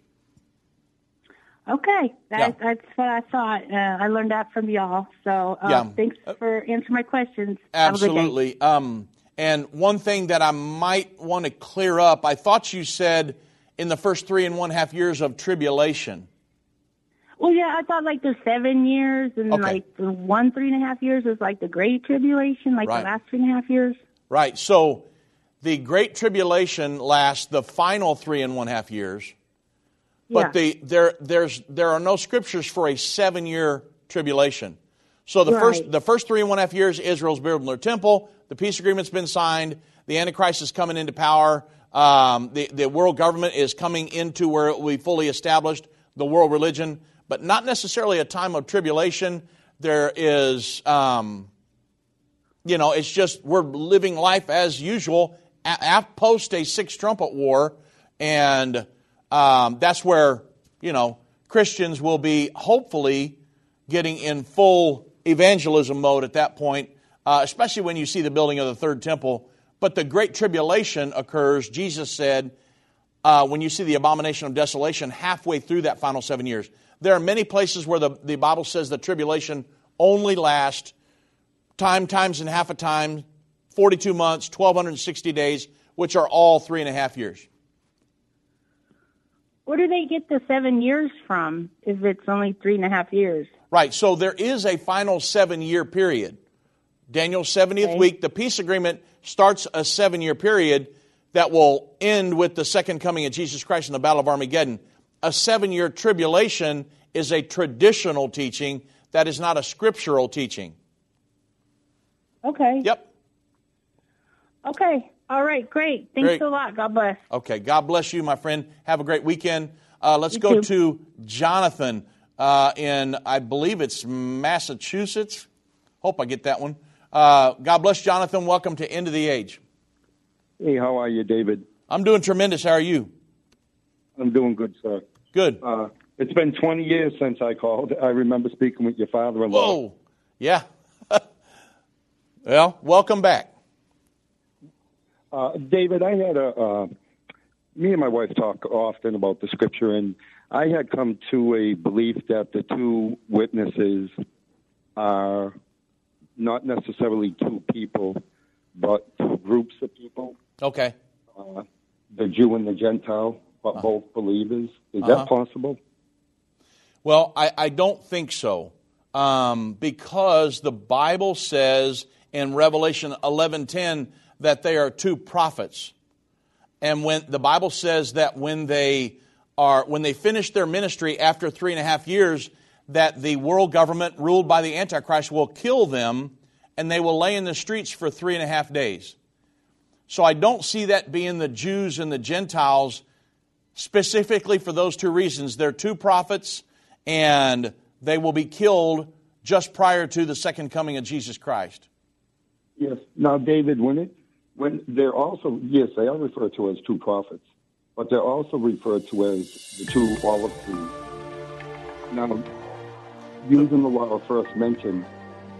Okay, that, Yeah. that's what I thought. Uh, I learned that from y'all. So uh, Yeah. thanks for answering my questions. Have a good day. Absolutely. Um, and one thing that I might want to clear up, I thought you said in the first three and one half years of tribulation. Well, yeah, I thought like the seven years and Okay. like the one three and a half years is like the Great Tribulation, like Right. the last three and a half years. Right. So the Great Tribulation lasts the final three and one half years. But Yeah. the, there, there's, there are no scriptures for a seven year tribulation. So the first, the first three and one half years, Israel's building their temple. The peace agreement's been signed. The Antichrist is coming into power. Um, the, the world government is coming into where it will be fully established, the world religion, but not necessarily a time of tribulation. There is, um, you know, it's just we're living life as usual post a six trumpet war, and um, that's where, you know, Christians will be hopefully getting in full evangelism mode at that point, uh, especially when you see the building of the third temple but the Great Tribulation occurs, Jesus said, uh, when you see the abomination of desolation halfway through that final seven years. There are many places where the, the Bible says the tribulation only lasts time times and half a time, 42 months, 1,260 days, which are all three and a half years. Where do they get the seven years from if it's only three and a half years? Right, so there is a final seven year period. Daniel's 70th okay. week, the peace agreement starts a seven year period that will end with the second coming of Jesus Christ in the Battle of Armageddon. A seven year tribulation is a traditional teaching that is not a scriptural teaching. Okay. Yep. Okay. All right. Great. Thanks great. a lot. God bless. Okay. God bless you, my friend. Have a great weekend. Uh, let's you go too. to Jonathan uh, in, I believe it's Massachusetts. Hope I get that one. Uh, God bless Jonathan. Welcome to End of the Age. Hey, how are you, David? I'm doing tremendous. How are you? I'm doing good, sir. Good. Uh, it's been 20 years since I called. I remember speaking with your father-in-law. Whoa, yeah. well, welcome back. Uh, David, I had a. Uh, me and my wife talk often about the scripture, and I had come to a belief that the two witnesses are not necessarily two people, but two groups of people. Okay. Uh, the Jew and the Gentile, but uh-huh. both believers. Is uh-huh. that possible? Well, I, I don't think so. Um, because the Bible says in Revelation 11:10 that they are two prophets. And when the Bible says that when they are when they finish their ministry after three and a half years, that the world government ruled by the Antichrist will kill them and they will lay in the streets for three and a half days. So I don't see that being the Jews and the Gentiles specifically for those two reasons. They're two prophets and they will be killed just prior to the second coming of Jesus Christ. Yes. Now, David, when it when they're also yes, they are referred to as two prophets, but they're also referred to as the two olive trees. Now, using the law first mentioned,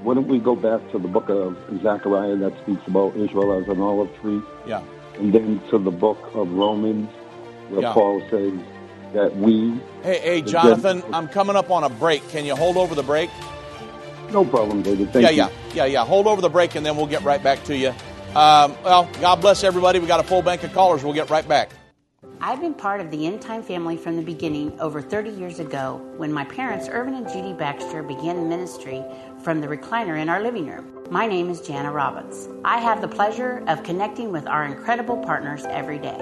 wouldn't we go back to the book of Zechariah that speaks about Israel as an olive tree? Yeah. And then to the book of Romans where yeah. Paul says that we. Hey, hey, Jonathan, I'm coming up on a break. Can you hold over the break? No problem, David. Thank yeah, you. yeah, yeah, yeah. Hold over the break, and then we'll get right back to you. Um, well, God bless everybody. We got a full bank of callers. We'll get right back. I've been part of the End Time family from the beginning over 30 years ago when my parents, Irvin and Judy Baxter, began the ministry from the recliner in our living room. My name is Jana Robbins. I have the pleasure of connecting with our incredible partners every day.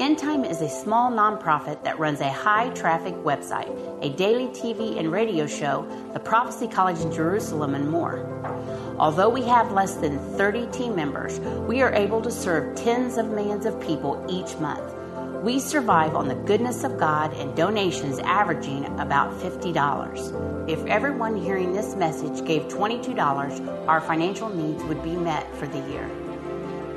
End Time is a small nonprofit that runs a high traffic website, a daily TV and radio show, the Prophecy College in Jerusalem, and more. Although we have less than 30 team members, we are able to serve tens of millions of people each month. We survive on the goodness of God and donations averaging about $50. If everyone hearing this message gave $22, our financial needs would be met for the year.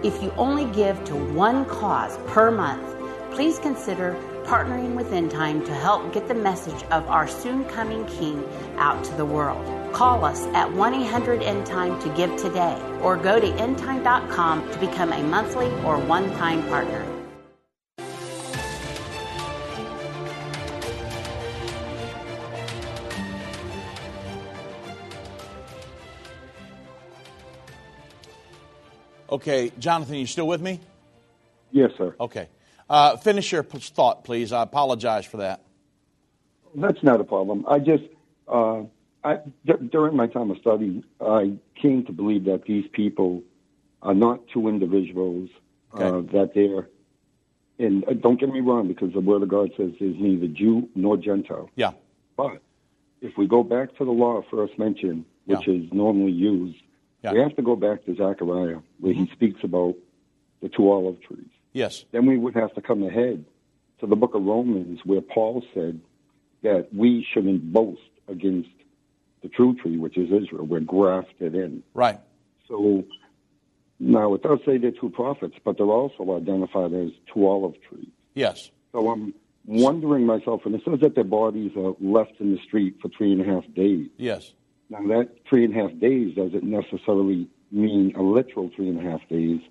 If you only give to one cause per month, please consider partnering with End Time to help get the message of our soon coming King out to the world. Call us at 1 800 End Time to give today or go to endtime.com to become a monthly or one time partner. Okay, Jonathan, you still with me? Yes, sir. Okay. Uh, finish your thought, please. I apologize for that. That's not a problem. I just, uh, I, d- during my time of study, I came to believe that these people are not two individuals, uh, okay. uh, that they're, and uh, don't get me wrong, because the Word of God says there's neither Jew nor Gentile. Yeah. But if we go back to the law first mentioned, which yeah. is normally used, yeah. We have to go back to Zechariah, where he speaks about the two olive trees. Yes. then we would have to come ahead to the book of Romans where Paul said that we shouldn't boast against the true tree, which is Israel. We're grafted in. Right. So now it does say they're two prophets, but they're also identified as two olive trees. Yes. So I'm wondering myself, and it says that their bodies are left in the street for three and a half days. Yes. Now that three and a half days doesn't necessarily mean a literal three and a half days,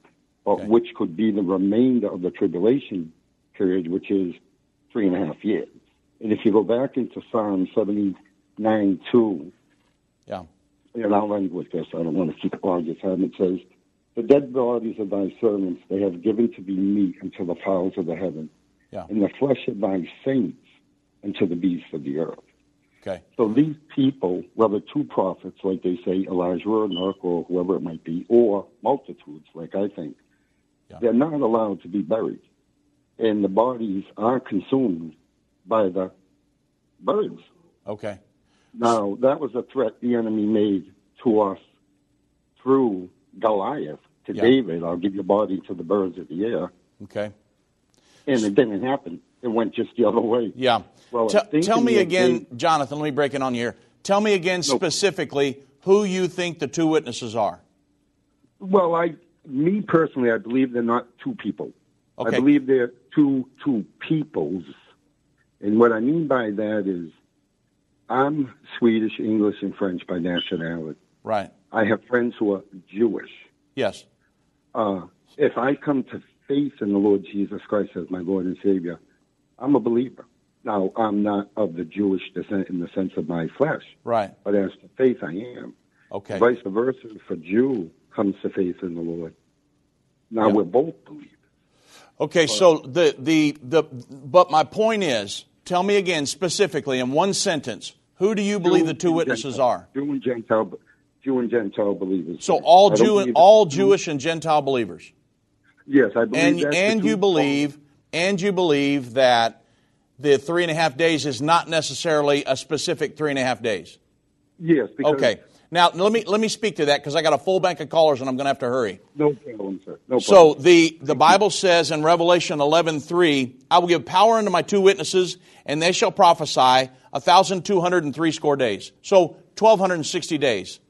but which could be the remainder of the tribulation period, which is three and a half years. And if you go back into Psalm 79 2, Yeah. and I'll end with this, I don't want to keep on your time. It says, The dead bodies of thy servants they have given to be meat unto the fowls of the heaven, Yeah. and the flesh of thy saints unto the beasts of the earth. Okay. So these people, whether two prophets, like they say, Elijah or Enoch or whoever it might be, or multitudes, like I think, they're not allowed to be buried. And the bodies are consumed by the birds. Okay. Now, that was a threat the enemy made to us through Goliath to Yeah. David. I'll give your body to the birds of the air. Okay. And it didn't happen. It went just the other way. Yeah. Well, Tell- tell me again, Jonathan, let me break it on you here. Tell me again specifically who you think the two witnesses are. Well, I, me personally, I believe they're not two people. Okay. I believe they're two two peoples, and what I mean by that is, I'm Swedish, English, and French by nationality. Right. I have friends who are Jewish. Yes. Uh, if I come to faith in the Lord Jesus Christ as my Lord and Savior, I'm a believer. Now, I'm not of the Jewish descent in the sense of my flesh, Right. but as to faith, I am. Okay. Vice versa, for Jew comes to faith in the Lord, now Yeah. we're both believers. Okay, so the, the, the, but my point is, tell me again specifically in one sentence, who do you believe the two and witnesses Gentile. are? Jew and Gentile, Jew and Gentile believers. So all Jew, believe- all Jewish and Gentile believers. Yes, I believe And, and you believe, and you believe that the three and a half days is not necessarily a specific three and a half days. Yes, because Okay. Now let me let me speak to that because I got a full bank of callers and I'm going to have to hurry. no problem, sir. No problem. So the, the Bible says in Revelation 11:3, I will give power unto my two witnesses, and they shall prophesy a thousand two hundred and three score days. So twelve hundred and sixty days.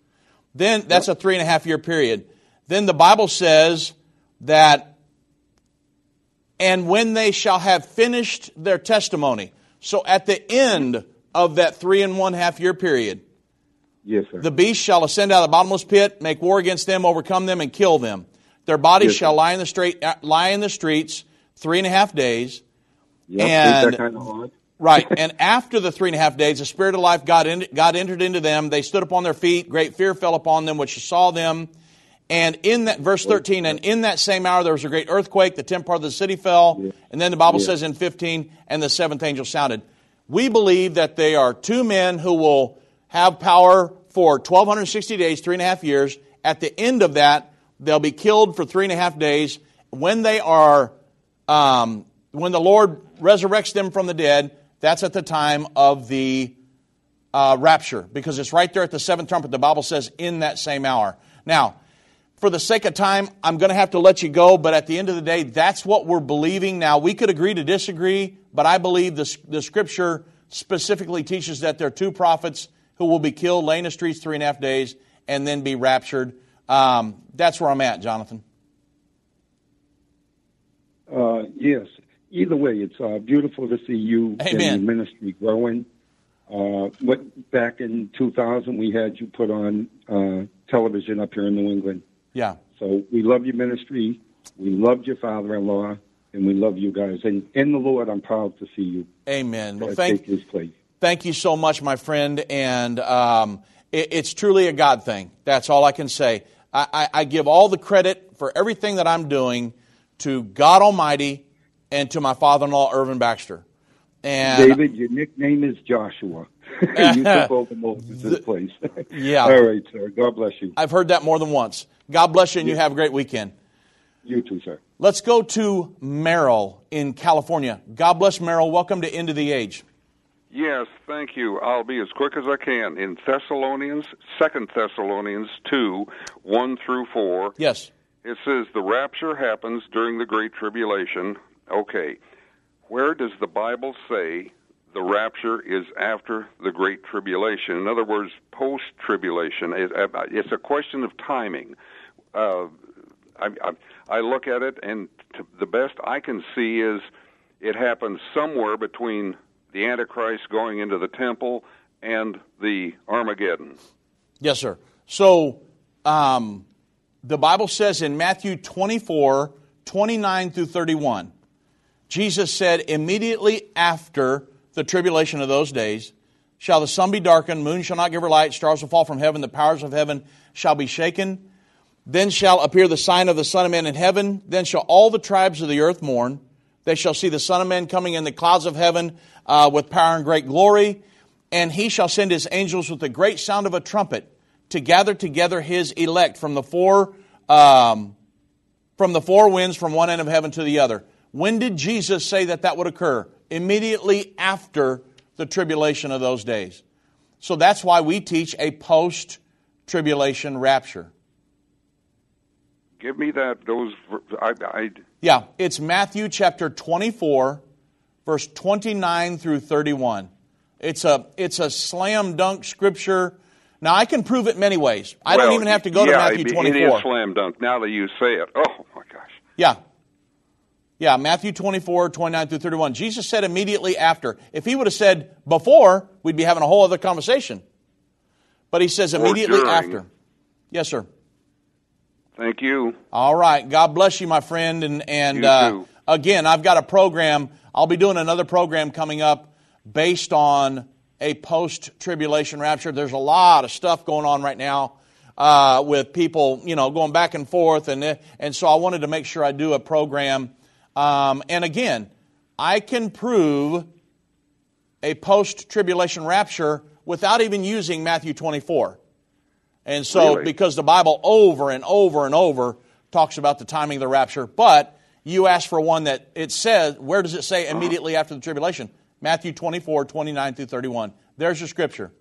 Then that's a three and a half year period. Then the Bible says that, and when they shall have finished their testimony. So at the end of that three and one half year period, yes, sir. the beast shall ascend out of the bottomless pit, make war against them, overcome them, and kill them. Their bodies Yes, shall lie in the straight, uh, lie in the streets three and a half days. Yep, and that kind of hard? right, and after the three and a half days, the spirit of life God, in, God entered into them. They stood upon their feet. Great fear fell upon them, which saw them. And in that verse thirteen, and in that same hour there was a great earthquake. The tenth part of the city fell. And then the Bible Yeah. says in fifteen, and the seventh angel sounded. We believe that they are two men who will have power for 1,260 days, three and a half years. At the end of that, they'll be killed for three and a half days. When they are, um, when the Lord resurrects them from the dead, that's at the time of the uh, rapture, because it's right there at the seventh trumpet. The Bible says in that same hour. Now, for the sake of time, I'm going to have to let you go, but at the end of the day, that's what we're believing. Now, we could agree to disagree, but I believe the, the scripture specifically teaches that there are two prophets who will be killed, lay in the streets three and a half days, and then be raptured. Um, that's where I'm at, Jonathan. Uh, yes. Either way, it's uh, beautiful to see you Amen. and your ministry growing. Uh, what back in 2000, we had you put on uh, television up here in New England. Yeah. So we love your ministry. We loved your father-in-law, and we love you guys. And in the Lord, I'm proud to see you Amen. Well, uh, thank, take His place. Thank you so much, my friend. And um, it, it's truly a God thing. That's all I can say. I, I, I give all the credit for everything that I'm doing to God Almighty and to my father in law, Irvin Baxter. And David, your nickname is Joshua. you took over Moses' place. Yeah. All right, sir. God bless you. I've heard that more than once. God bless you, and you have a great weekend. You too, sir. Let's go to Merrill in California. God bless Merrill. Welcome to End of the Age. Yes, thank you. I'll be as quick as I can. In Thessalonians, Second Thessalonians two, one through four. Yes. It says the rapture happens during the Great Tribulation. Okay. Where does the Bible say the rapture is after the Great Tribulation? In other words, post tribulation. It's a question of timing. Uh, I, I, I look at it, and the best I can see is it happens somewhere between the Antichrist going into the temple and the Armageddon. Yes, sir. So um, the Bible says in Matthew 24, 29 through 31, Jesus said, immediately after the tribulation of those days, shall the sun be darkened, moon shall not give her light, stars will fall from heaven, the powers of heaven shall be shaken. Then shall appear the sign of the Son of Man in heaven. Then shall all the tribes of the earth mourn. They shall see the Son of Man coming in the clouds of heaven uh, with power and great glory. And he shall send his angels with a great sound of a trumpet to gather together his elect from the four um, from the four winds from one end of heaven to the other. When did Jesus say that that would occur? Immediately after the tribulation of those days. So that's why we teach a post tribulation rapture. Give me that those I, I Yeah, it's Matthew chapter 24 verse 29 through 31. It's a it's a slam dunk scripture now, I can prove it many ways. I well, don't even have to go yeah, to Matthew 24. It is slam dunk now that you say it. Oh, my gosh. Yeah. Yeah, Matthew 24, 29 through 31. Jesus said immediately after. If he would have said before, we'd be having a whole other conversation. But he says immediately after. Yes, sir. Thank you. All right. God bless you, my friend. And, and uh, again, I've got a program. I'll be doing another program coming up based on a post tribulation rapture. There's a lot of stuff going on right now uh, with people, you know, going back and forth. And, and so I wanted to make sure I do a program. Um, and again, I can prove a post tribulation rapture without even using Matthew 24. And so, really? because the Bible over and over and over talks about the timing of the rapture, but you ask for one that it says, where does it say immediately after the tribulation? Matthew 24, 29 through 31. There's your scripture.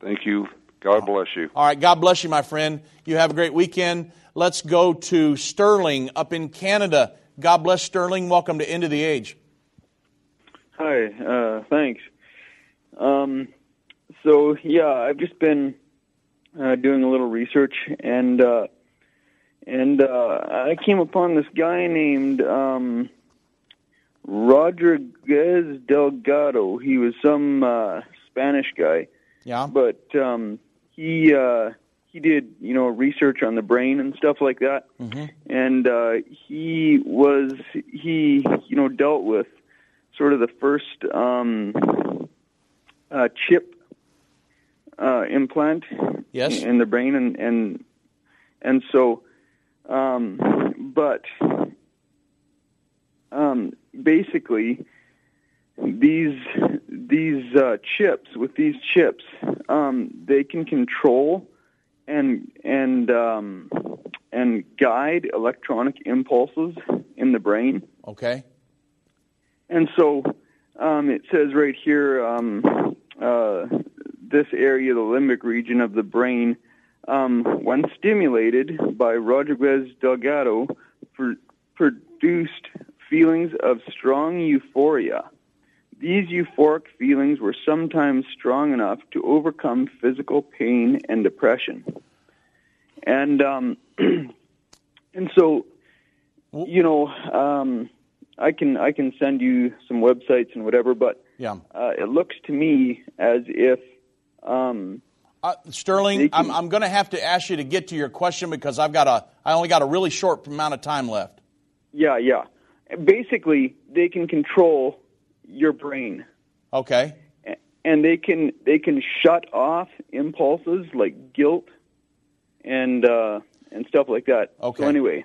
Thank you. God bless you. All right. God bless you, my friend. You have a great weekend. Let's go to Sterling up in Canada. God bless Sterling. Welcome to End of the Age. Hi. Uh, thanks. Um, so, yeah, I've just been uh, doing a little research and. Uh, and uh, I came upon this guy named um, Rodriguez Delgado. He was some uh, Spanish guy. Yeah. But um, he uh, he did you know research on the brain and stuff like that, mm-hmm. and uh, he was he you know dealt with sort of the first um, uh, chip uh, implant yes. in the brain, and and and so, um, but um, basically these these uh, chips with these chips um, they can control and and um, and guide electronic impulses in the brain. Okay. And so um, it says right here um, uh, this area, the limbic region of the brain, um, when stimulated by Rodriguez Delgado, for, produced feelings of strong euphoria. These euphoric feelings were sometimes strong enough to overcome physical pain and depression. And um, and so, you know, um, I can I can send you some websites and whatever, but yeah, uh, it looks to me as if um, uh, Sterling, I'm, I'm going to have to ask you to get to your question because I've got a I only got a really short amount of time left. Yeah, yeah basically they can control your brain. Okay. And they can they can shut off impulses like guilt and uh, and stuff like that. Okay. So anyway.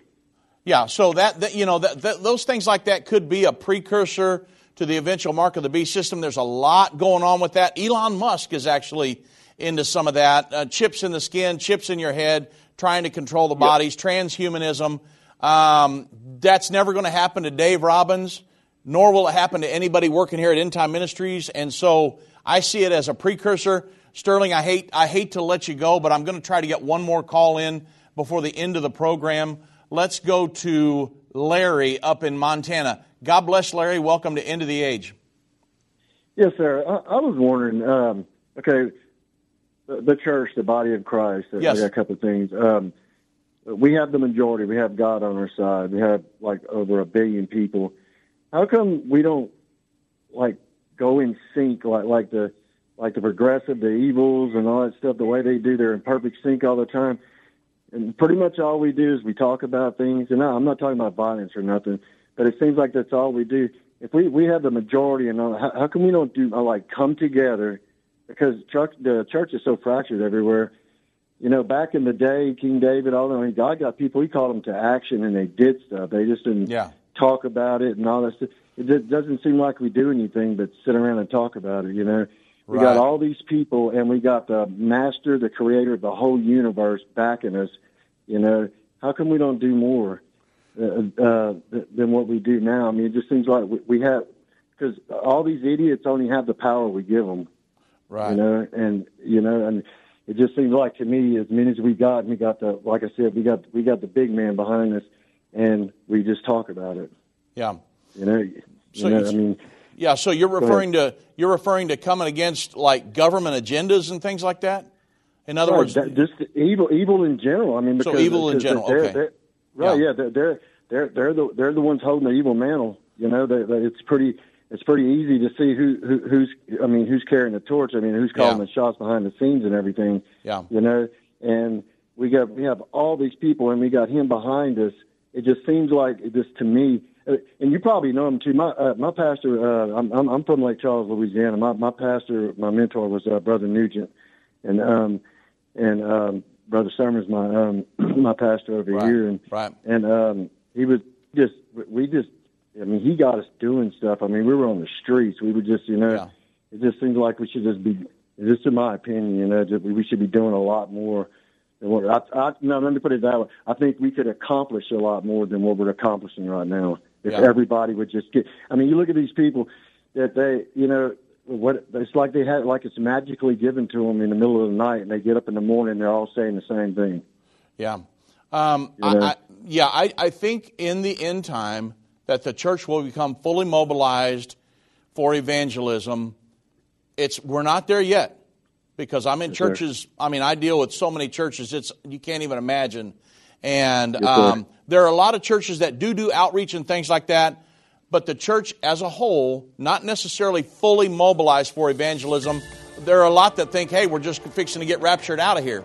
Yeah. So that, that you know that, that, those things like that could be a precursor to the eventual mark of the beast system. There's a lot going on with that. Elon Musk is actually into some of that. Uh, chips in the skin, chips in your head, trying to control the bodies, yep. transhumanism. Um, that's never going to happen to Dave Robbins, nor will it happen to anybody working here at End Time Ministries. And so I see it as a precursor. Sterling, I hate, I hate to let you go, but I'm going to try to get one more call in before the end of the program. let's go to Larry up in Montana. God bless Larry. Welcome to End of the Age. Yes, sir. I, I was wondering. Um, okay, the, the, church, the body of Christ. Yes. I got a couple of things. Um, we have the majority. We have God on our side. We have like over a billion people. How come we don't like go in sync like like the like the progressive, the evils, and all that stuff? The way they do, they're in perfect sync all the time. And pretty much all we do is we talk about things. And I'm not talking about violence or nothing, but it seems like that's all we do if we we have the majority and how, how come we don't do uh, like come together because church, the church is so fractured everywhere. You know, back in the day, King David, all mean, God got people. He called them to action, and they did stuff. They just didn't yeah. talk about it and all that stuff. It doesn't seem like we do anything but sit around and talk about it. You know, we right. got all these people, and we got the Master, the Creator of the whole universe, backing us. You know, how come we don't do more? Uh, uh, than what we do now. I mean, it just seems like we, we have because all these idiots only have the power we give them. Right. You know, and you know, and it just seems like to me, as many as we got, we got the like I said, we got we got the big man behind us, and we just talk about it. Yeah. You know. So you know, I mean. Yeah, so you're referring to you're referring to coming against like government agendas and things like that. In other right, words, that, just evil, evil in general. I mean, so because, evil in general. They're, okay. They're, right? Yeah. Yeah, they're, they're they're they're the they're the ones holding the evil mantle. You know, they, they, it's pretty it's pretty easy to see who, who who's I mean who's carrying the torch. I mean who's calling Yeah. the shots behind the scenes and everything. Yeah. You know, and we got we have all these people and we got him behind us. It just seems like this to me. uh, And you probably know him too. My uh, my pastor, uh, I'm, I'm I'm from Lake Charles, Louisiana. My my pastor, my mentor was uh, Brother Nugent, and um and um Brother Summers, my um my pastor over Right, here, and right. and um he was just we just I mean he got us doing stuff. I mean we were on the streets. We would just you know it just seems like we should just be just in my opinion you know just, we should be doing a lot more. Than what, I, I, no, let me put it that way. I think we could accomplish a lot more than what we're accomplishing right now if Yeah. everybody would just get. I mean, you look at these people that they, you know, what it's like they had like it's magically given to them in the middle of the night, and they get up in the morning, and they're all saying the same thing. Yeah. Um, You know? I, I, yeah, I, I think in the end time that the church will become fully mobilized for evangelism. It's we're not there yet because I'm in Yes, sir. churches. I mean, I deal with so many churches. It's you can't even imagine. And Yes, um, there are a lot of churches that do do outreach and things like that. But the church as a whole, not necessarily fully mobilized for evangelism. There are a lot that think, "Hey, we're just fixing to get raptured out of here."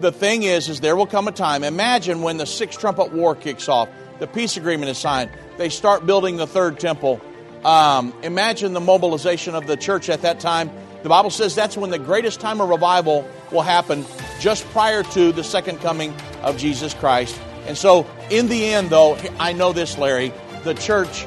the thing is, is there will come a time. Imagine when the sixth trumpet war kicks off, the peace agreement is signed, they start building the third temple. Um, imagine the mobilization of the church at that time. The Bible says that's when the greatest time of revival will happen, just prior to the second coming of Jesus Christ. And so, in the end, though, I know this, Larry, the church